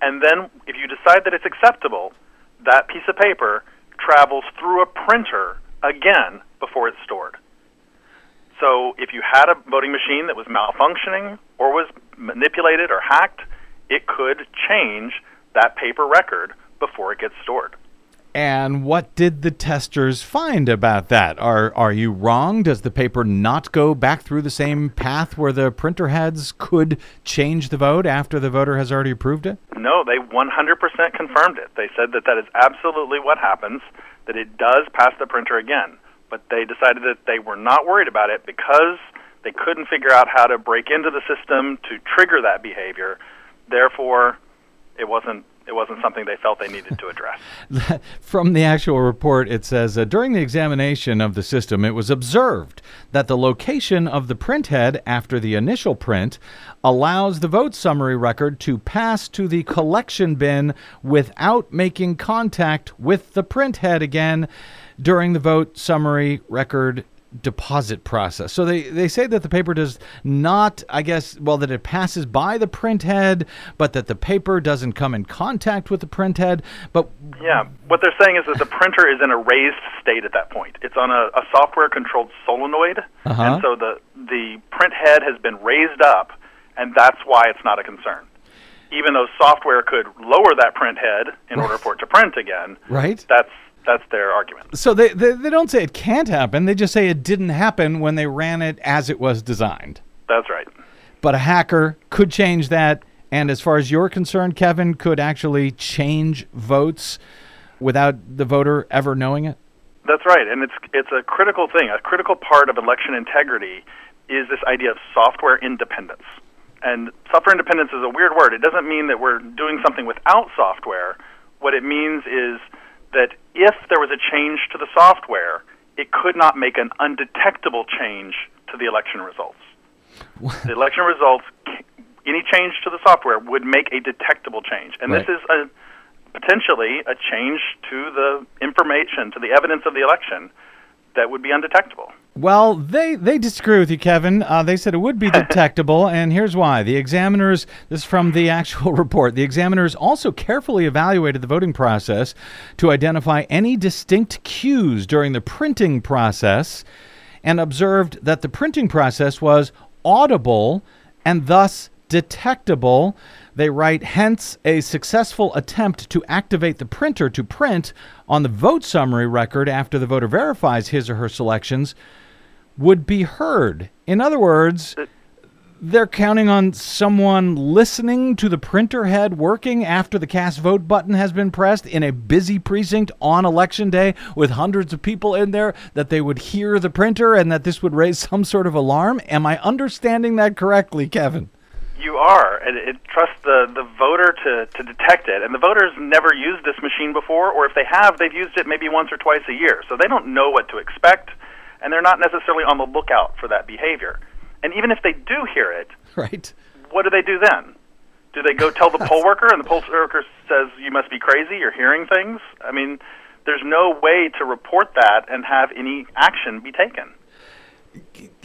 And then, if you decide that it's acceptable, that piece of paper travels through a printer again before it's stored. So, if you had a voting machine that was malfunctioning or was manipulated or hacked, it could change that paper record before it gets stored. And what did the testers find about that? Are are you wrong? Does the paper not go back through the same path where the printer heads could change the vote after the voter has already approved it? No, they 100% confirmed it. They said that that is absolutely what happens, that it does pass the printer again. But they decided that they were not worried about it because they couldn't figure out how to break into the system to trigger that behavior. Therefore, it wasn't it wasn't something they felt they needed to address. [LAUGHS] From the actual report, it says uh, during the examination of the system, it was observed that the location of the print head after the initial print allows the vote summary record to pass to the collection bin without making contact with the print head again during the vote summary record deposit process. So they, they say that the paper does not, I guess, well, that it passes by the print head, but that the paper doesn't come in contact with the print head. But Yeah, what they're saying is that the printer is in a raised state at that point. It's on a, a software-controlled solenoid, Uh-huh. and so the the print head has been raised up, and that's why it's not a concern. Even though software could lower that print head in order [SIGHS] for it to print again, Right. That's that's their argument. So they, they, they don't say it can't happen. They just say it didn't happen when they ran it as it was designed. That's right. But a hacker could change that. And as far as you're concerned, Kevin, could actually change votes without the voter ever knowing it? That's right, and it's it's a critical thing. A critical part of election integrity is this idea of software independence. And software independence is a weird word. It doesn't mean that we're doing something without software. What it means is that if there was a change to the software, it could not make an undetectable change to the election results. [LAUGHS] the election results, any change to the software would make a detectable change, and this is a potentially a change to the information, to the evidence of the election that would be undetectable. Well, they, they disagree with you, Kevin. Uh, they said it would be [LAUGHS] detectable, and here's why. The examiners, this is from the actual [LAUGHS] report, the examiners also carefully evaluated the voting process to identify any distinct cues during the printing process and observed that the printing process was audible and thus detectable. They write, hence, a successful attempt to activate the printer to print on the vote summary record after the voter verifies his or her selections would be heard. In other words, they're counting on someone listening to the printer head working after the cast vote button has been pressed in a busy precinct on election day with hundreds of people in there that they would hear the printer and that this would raise [LAUGHS] some sort of alarm. Am I understanding that correctly, Kevin? You are, and it trusts the, the voter to, to detect it. And the voters never used this machine before, or if they have, they've used it maybe once or twice a year. So they don't know what to expect, and they're not necessarily on the lookout for that behavior. And even if they do hear it, [LAUGHS] Right. what do they do then? Do they go tell the [LAUGHS] poll worker, and the poll worker says, You must be crazy, you're hearing things? I mean, there's no way to report that and have any action be taken.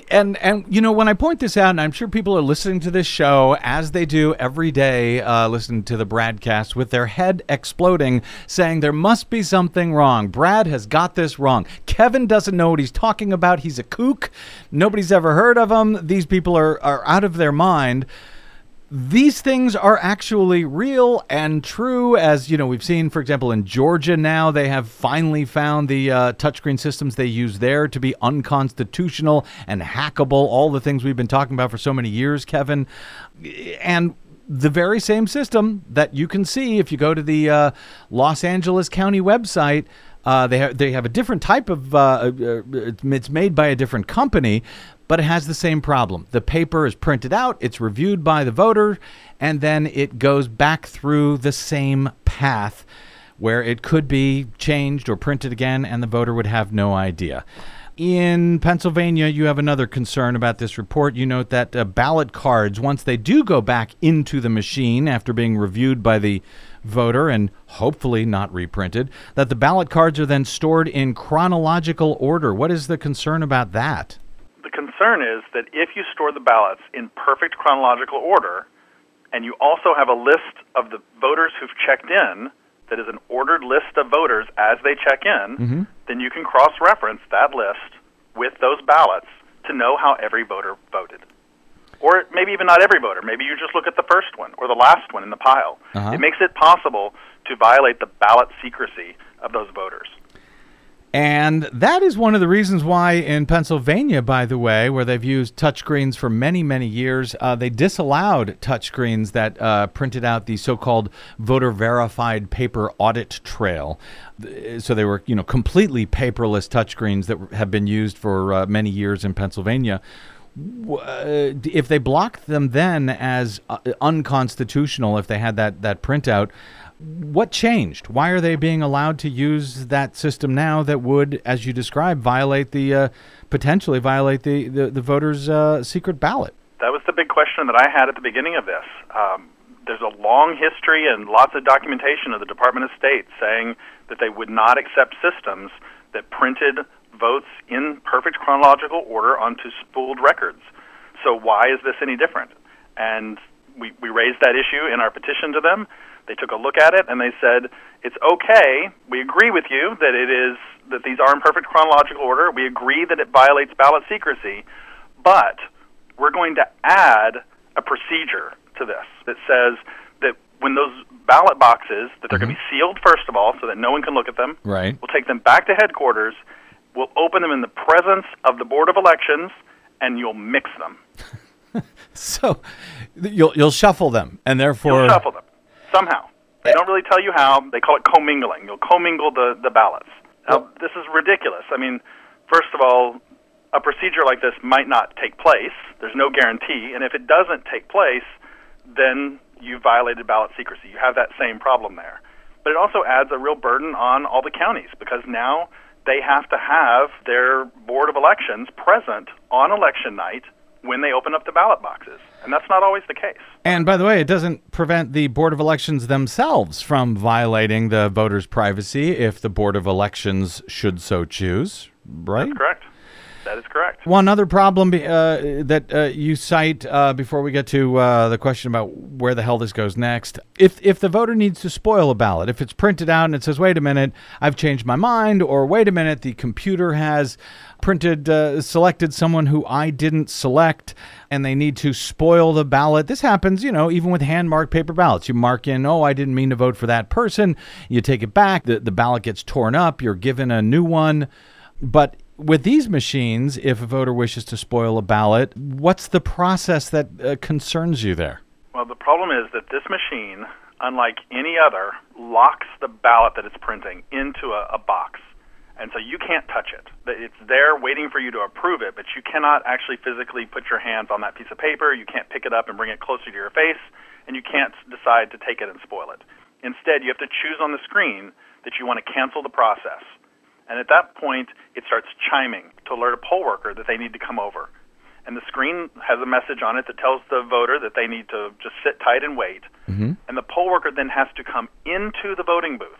And and you know when I point this out, and I'm sure people are listening to this show as they do every day, uh, listening to the broadcast with their head exploding, saying there must be something wrong. Brad has got this wrong. Kevin doesn't know what he's talking about. He's a kook. Nobody's ever heard of him. These people are are out of their mind. These things are actually real and true as you know we've seen for example in georgia now they have finally found the uh, touchscreen systems they use there to be unconstitutional and hackable all the things we've been talking about for so many years kevin. And the very same system that you can see if you go to the uh, los angeles county website uh, they, ha- they have a different type of, uh, uh, it's made by a different company, but it has the same problem. The paper is printed out, it's reviewed by the voter, and then it goes back through the same path where it could be changed or printed again, and the voter would have no idea. In Pennsylvania, you have another concern about this report. You note that uh, ballot cards, once they do go back into the machine after being reviewed by the voter and hopefully not reprinted, that the ballot cards are then stored in chronological order. What is the concern about that? The concern is that if you store the ballots in perfect chronological order, and you also have a list of the voters who've checked in, that is an ordered list of voters as they check in, Mm-hmm. then you can cross reference that list with those ballots to know how every voter voted. Or maybe even not every voter. Maybe you just look at the first one or the last one in the pile. Uh-huh. It makes it possible to violate the ballot secrecy of those voters. And that is one of the reasons why in Pennsylvania, by the way, where they've used touchscreens for many, many years, uh, they disallowed touchscreens that uh, printed out the so-called voter verified paper audit trail. So they were, you know, completely paperless touchscreens that have been used for uh, many years in Pennsylvania. Uh, if they blocked them then as uh, unconstitutional, if they had that that printout, what changed? Why are they being allowed to use that system now that would, as you described, violate the uh, potentially violate the the, the voters' uh, secret ballot? That was the big question that I had at the beginning of this. Um, there's a long history and lots of documentation of the Department of State saying that they would not accept systems that printed votes in perfect chronological order onto spooled records. So why is this any different? And we, we raised that issue in our petition to them. They took a look at it and they said, "It's okay. We agree with you that it is that these are in perfect chronological order. We agree that it violates ballot secrecy, but we're going to add a procedure to this that says that when those ballot boxes that they're going to be mm-hmm. sealed first of all so that no one can look at them Right. we'll take them back to headquarters we'll open them in the presence of the board of elections and you'll mix them [LAUGHS] So you'll you'll shuffle them, and therefore you'll shuffle them somehow. They don't really tell you how. They call it commingling. You'll commingle the, the ballots. Now this is ridiculous. I mean first of all a procedure like this might not take place. There's no guarantee. And if it doesn't take place then you violated ballot secrecy. You have that same problem there. But it also adds a real burden on all the counties because now they have to have their board of elections present on election night when they open up the ballot boxes and that's not always the case And by the way, it doesn't prevent the Board of Elections themselves from violating the voters' privacy if the Board of Elections should so choose, right? correct that is correct One other problem uh, that uh, you cite uh, before we get to uh, the question about where the hell this goes next. If if the voter needs to spoil a ballot, if it's printed out and it says, "Wait a minute, I've changed my mind," or "Wait a minute, the computer has printed uh, selected someone who I didn't select," and they need to spoil the ballot. This happens, you know, even with hand marked paper ballots. You mark in, "Oh, I didn't mean to vote for that person." You take it back. The the ballot gets torn up. You're given a new one. But with these machines, if a voter wishes to spoil a ballot, what's the process that uh, concerns you there? Well, the problem is that this machine, unlike any other, locks the ballot that it's printing into a, a box. And so you can't touch it. It's there waiting for you to approve it, but you cannot actually physically put your hands on that piece of paper. You can't pick it up and bring it closer to your face, and you can't decide to take it and spoil it. Instead, you have to choose on the screen that you want to cancel the process. And at that point, it starts chiming to alert a poll worker that they need to come over. And the screen has a message on it that tells the voter that they need to just sit tight and wait. Mm-hmm. And the poll worker then has to come into the voting booth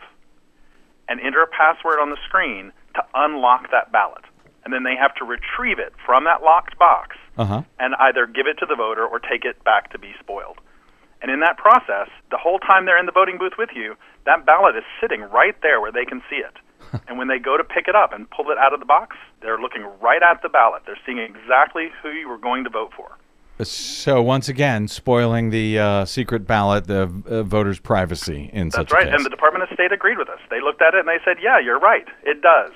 and enter a password on the screen to unlock that ballot. And then they have to retrieve it from that locked box Uh huh. and either give it to the voter or take it back to be spoiled. And in that process, the whole time they're in the voting booth with you, that ballot is sitting right there where they can see it. [LAUGHS] and when they go to pick it up and pull it out of the box, they're looking right at the ballot. They're seeing exactly who you were going to vote for. So once again, spoiling the uh, secret ballot, the uh, voters' privacy in such That's right. a case. And the Department of State agreed with us. They looked at it and they said, yeah, you're right. It does.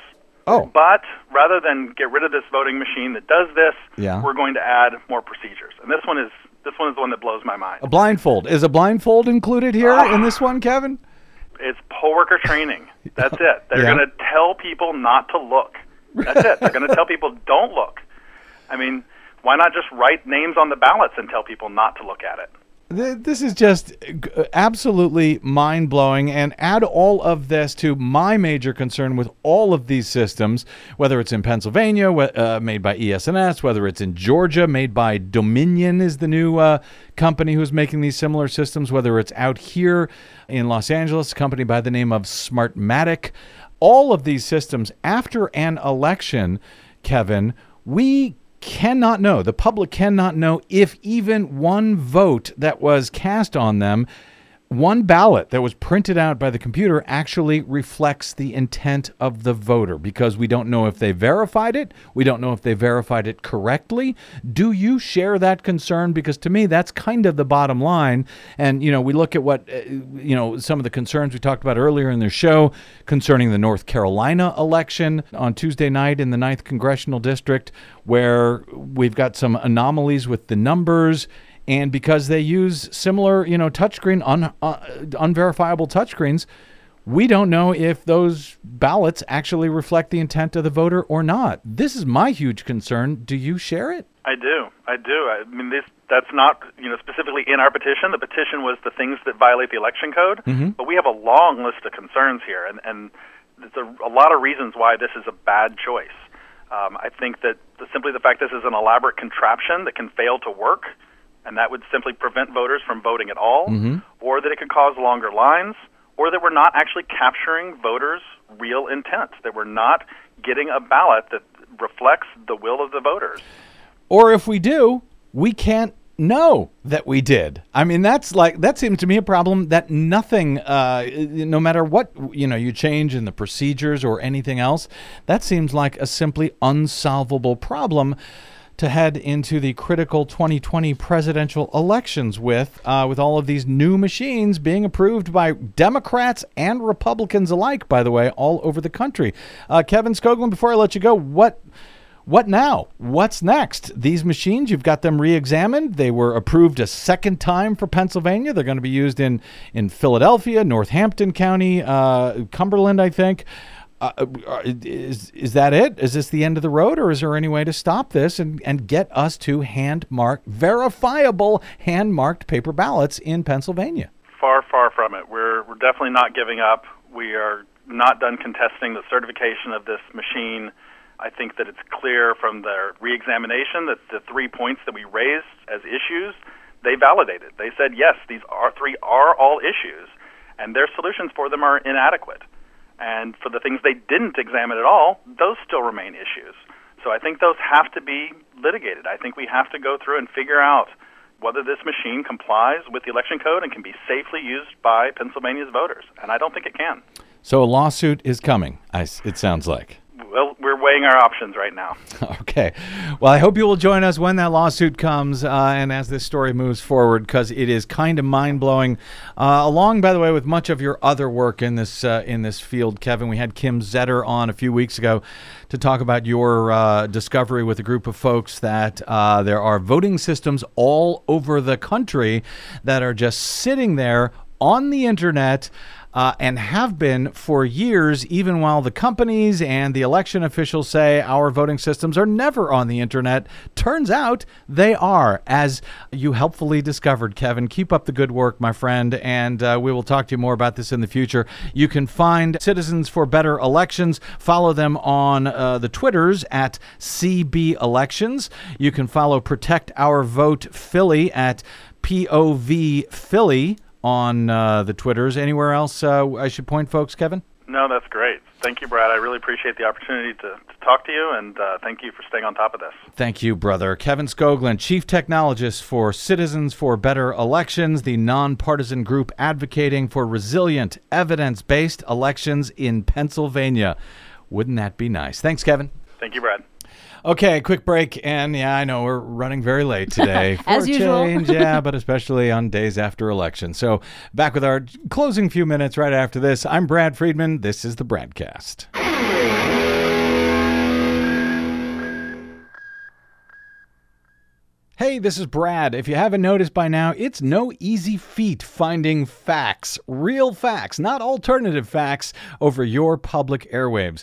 oh, But rather than get rid of this voting machine that does this, Yeah. we're going to add more procedures. And this one is this one is the one that blows my mind. a blindfold. Is a blindfold included here in this one, Kevin? It's poll worker training. That's it. They're Yeah. going to tell people not to look. That's it. They're going to tell people don't look. I mean, why not just write names on the ballots and tell people not to look at it? This is just uh, absolutely mind blowing. And add all of this to my major concern with all of these systems, whether it's in Pennsylvania, uh, made by ES&S, whether it's in Georgia, made by Dominion, is the new uh, company who's making these similar systems, whether it's out here in Los Angeles, a company by the name of Smartmatic. All of these systems, after an election, Kevin, we cannot know, the public cannot know if even one vote that was cast on them, one ballot that was printed out by the computer actually reflects the intent of the voter because we don't know if they verified it. We don't know if they verified it correctly. Do you share that concern? Because to me, that's kind of the bottom line. And, you know, we look at what, uh, you know, some of the concerns we talked about earlier in the show concerning the North Carolina election on Tuesday night in the 9th Congressional District, where we've got some anomalies with the numbers and because they use similar, you know, touchscreen, un, uh, unverifiable touchscreens, we don't know if those ballots actually reflect the intent of the voter or not. This is my huge concern. Do you share it? I do. I do. I mean, this that's not you know specifically in our petition. The petition was the things that violate the election code, but we have a long list of concerns here, and and there's a, a lot of reasons why this is a bad choice. Um, I think that the, simply the fact this is an elaborate contraption that can fail to work, and that would simply prevent voters from voting at all, or that it could cause longer lines, or that we're not actually capturing voters' real intent, that we're not getting a ballot that reflects the will of the voters. Or if we do, we can't know that we did. I mean, that's like that seems to me a problem that nothing, uh, no matter what you know, you change in the procedures or anything else, that seems like a simply unsolvable problem to head into the critical 2020 presidential elections with, uh, with all of these new machines being approved by Democrats and Republicans alike. By the way, all over the country. Uh, Kevin Skoglund, before I let you go, what? What now? What's next? These machines, you've got them re-examined. They were approved a second time for Pennsylvania. They're going to be used in in Philadelphia, Northampton County, uh, Cumberland, I think. Uh, uh, is is that it? Is this the end of the road, or is there any way to stop this and, and get us to hand marked, verifiable hand marked paper ballots in Pennsylvania? Far, far from it. We're we're definitely not giving up. We are not done contesting the certification of this machine. I think that it's clear from their reexamination that the three points that we raised as issues, they validated. They said yes, these are three are all issues, and their solutions for them are inadequate. And for the things they didn't examine at all, those still remain issues. So I think those have to be litigated. I think we have to go through and figure out whether this machine complies with the election code and can be safely used by Pennsylvania's voters. And I don't think it can. So a lawsuit is coming. It sounds like. Well, we're weighing our options right now. [LAUGHS] Okay. Well, I hope you will join us when that lawsuit comes uh, and as this story moves forward because it is kind of mind blowing. Uh, along, by the way, with much of your other work in this uh, in this field, Kevin, we had Kim Zetter on a few weeks ago to talk about your uh, discovery with a group of folks that uh, there are voting systems all over the country that are just sitting there on the internet uh, and have been for years, even while the companies and the election officials say our voting systems are never on the internet. Turns out they are, as you helpfully discovered, Kevin. Keep up the good work, my friend, and uh, we will talk to you more about this in the future. You can find Citizens for Better Elections. Follow them on uh, the Twitters at CB Elections. You can follow Protect Our Vote Philly at POV Philly on uh, the Twitters. Anywhere else uh, I should point folks, Kevin? No, that's great. Thank you, Brad. I really appreciate the opportunity to, to talk to you, and uh, thank you for staying on top of this. Thank you, brother. Kevin Skoglund, Chief Technologist for Citizens for Better Elections, the nonpartisan group advocating for resilient, evidence based elections in Pennsylvania. Wouldn't that be nice? Thanks, Kevin. Thank you, Brad. Okay, quick break, and yeah, I know we're running very late [LAUGHS] today. For As usual. change, [LAUGHS] yeah, but especially on days after election. So, back with our closing few minutes right after this. I'm Brad Friedman. This is the BradCast. Hey, this is Brad. If you haven't noticed by now, it's no easy feat finding facts, real facts, not alternative facts, over your public airwaves.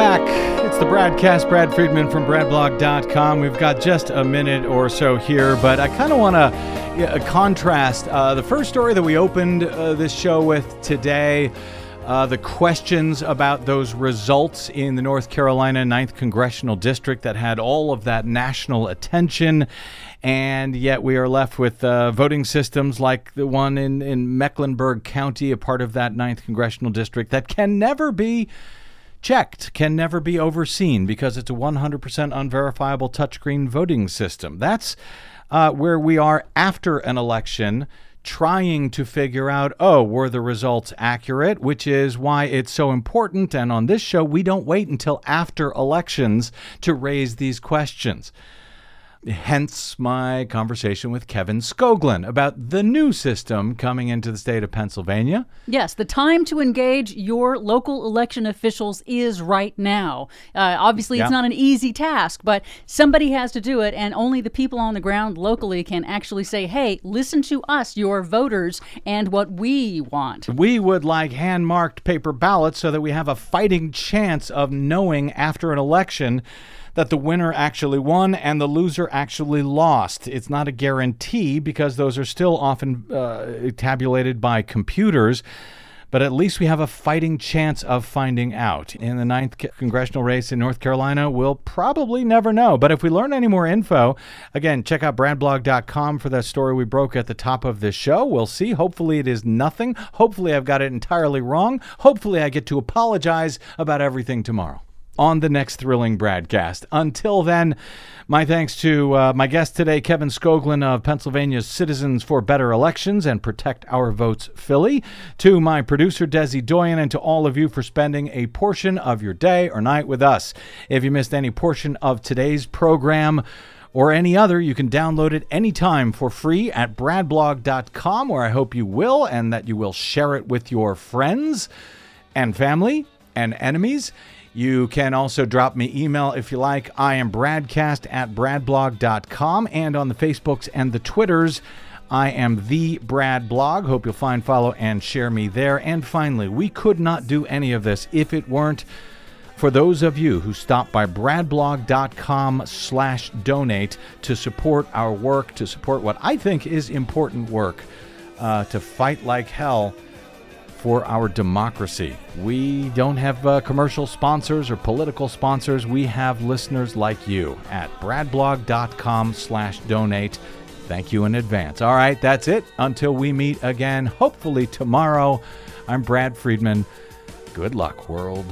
Back. It's the BradCast. Brad Friedman from BradBlog.com. We've got just a minute or so here, but I kind of want to contrast uh, the first story that we opened uh, this show with today. Uh, the questions about those results in the North Carolina 9th Congressional District that had all of that national attention. And yet we are left with uh, voting systems like the one in, in Mecklenburg County, a part of that 9th Congressional District, that can never be checked, can never be overseen because it's a 100% unverifiable touchscreen voting system. That's uh, where we are after an election trying to figure out, oh, were the results accurate, which is why it's so important. And on this show, we don't wait until after elections to raise these questions. Hence my conversation with Kevin Skoglund about the new system coming into the state of Pennsylvania. Yes, the time to engage your local election officials is right now. Uh, obviously, Yeah. it's not an easy task, but somebody has to do it, and only the people on the ground locally can actually say, hey, listen to us, your voters, and what we want. We would like hand marked paper ballots so that we have a fighting chance of knowing after an election that the winner actually won and the loser actually lost. It's not a guarantee because those are still often uh, tabulated by computers. But at least we have a fighting chance of finding out. In the ninth congressional race in North Carolina, we'll probably never know. But if we learn any more info, again, check out bradblog.com for that story we broke at the top of this show. We'll see. Hopefully, it is nothing. Hopefully, I've got it entirely wrong. Hopefully, I get to apologize about everything tomorrow on the next thrilling broadcast. Until then, my thanks to uh, my guest today, Kevin Skoglund of Pennsylvania's Citizens for Better Elections and Protect Our Votes Philly, to my producer, Desi Doyen, and to all of you for spending a portion of your day or night with us. If you missed any portion of today's program, or any other, you can download it anytime for free at bradblog.com, where I hope you will and that you will share it with your friends and family and enemies. You can also drop me email if you like. I am bradcast at bradblog.com and on the Facebooks and the Twitters. I am the Brad Blog. Hope you'll find, follow, and share me there. And finally, we could not do any of this if it weren't for those of you who stop by bradblog.com slash donate to support our work, to support what I think is important work, uh, to fight like hell for our democracy. We don't have uh, commercial sponsors or political sponsors. We have listeners like you at bradblog.com slash donate. Thank you in advance. All right, that's it. Until we meet again, hopefully tomorrow, I'm Brad Friedman. Good luck, world.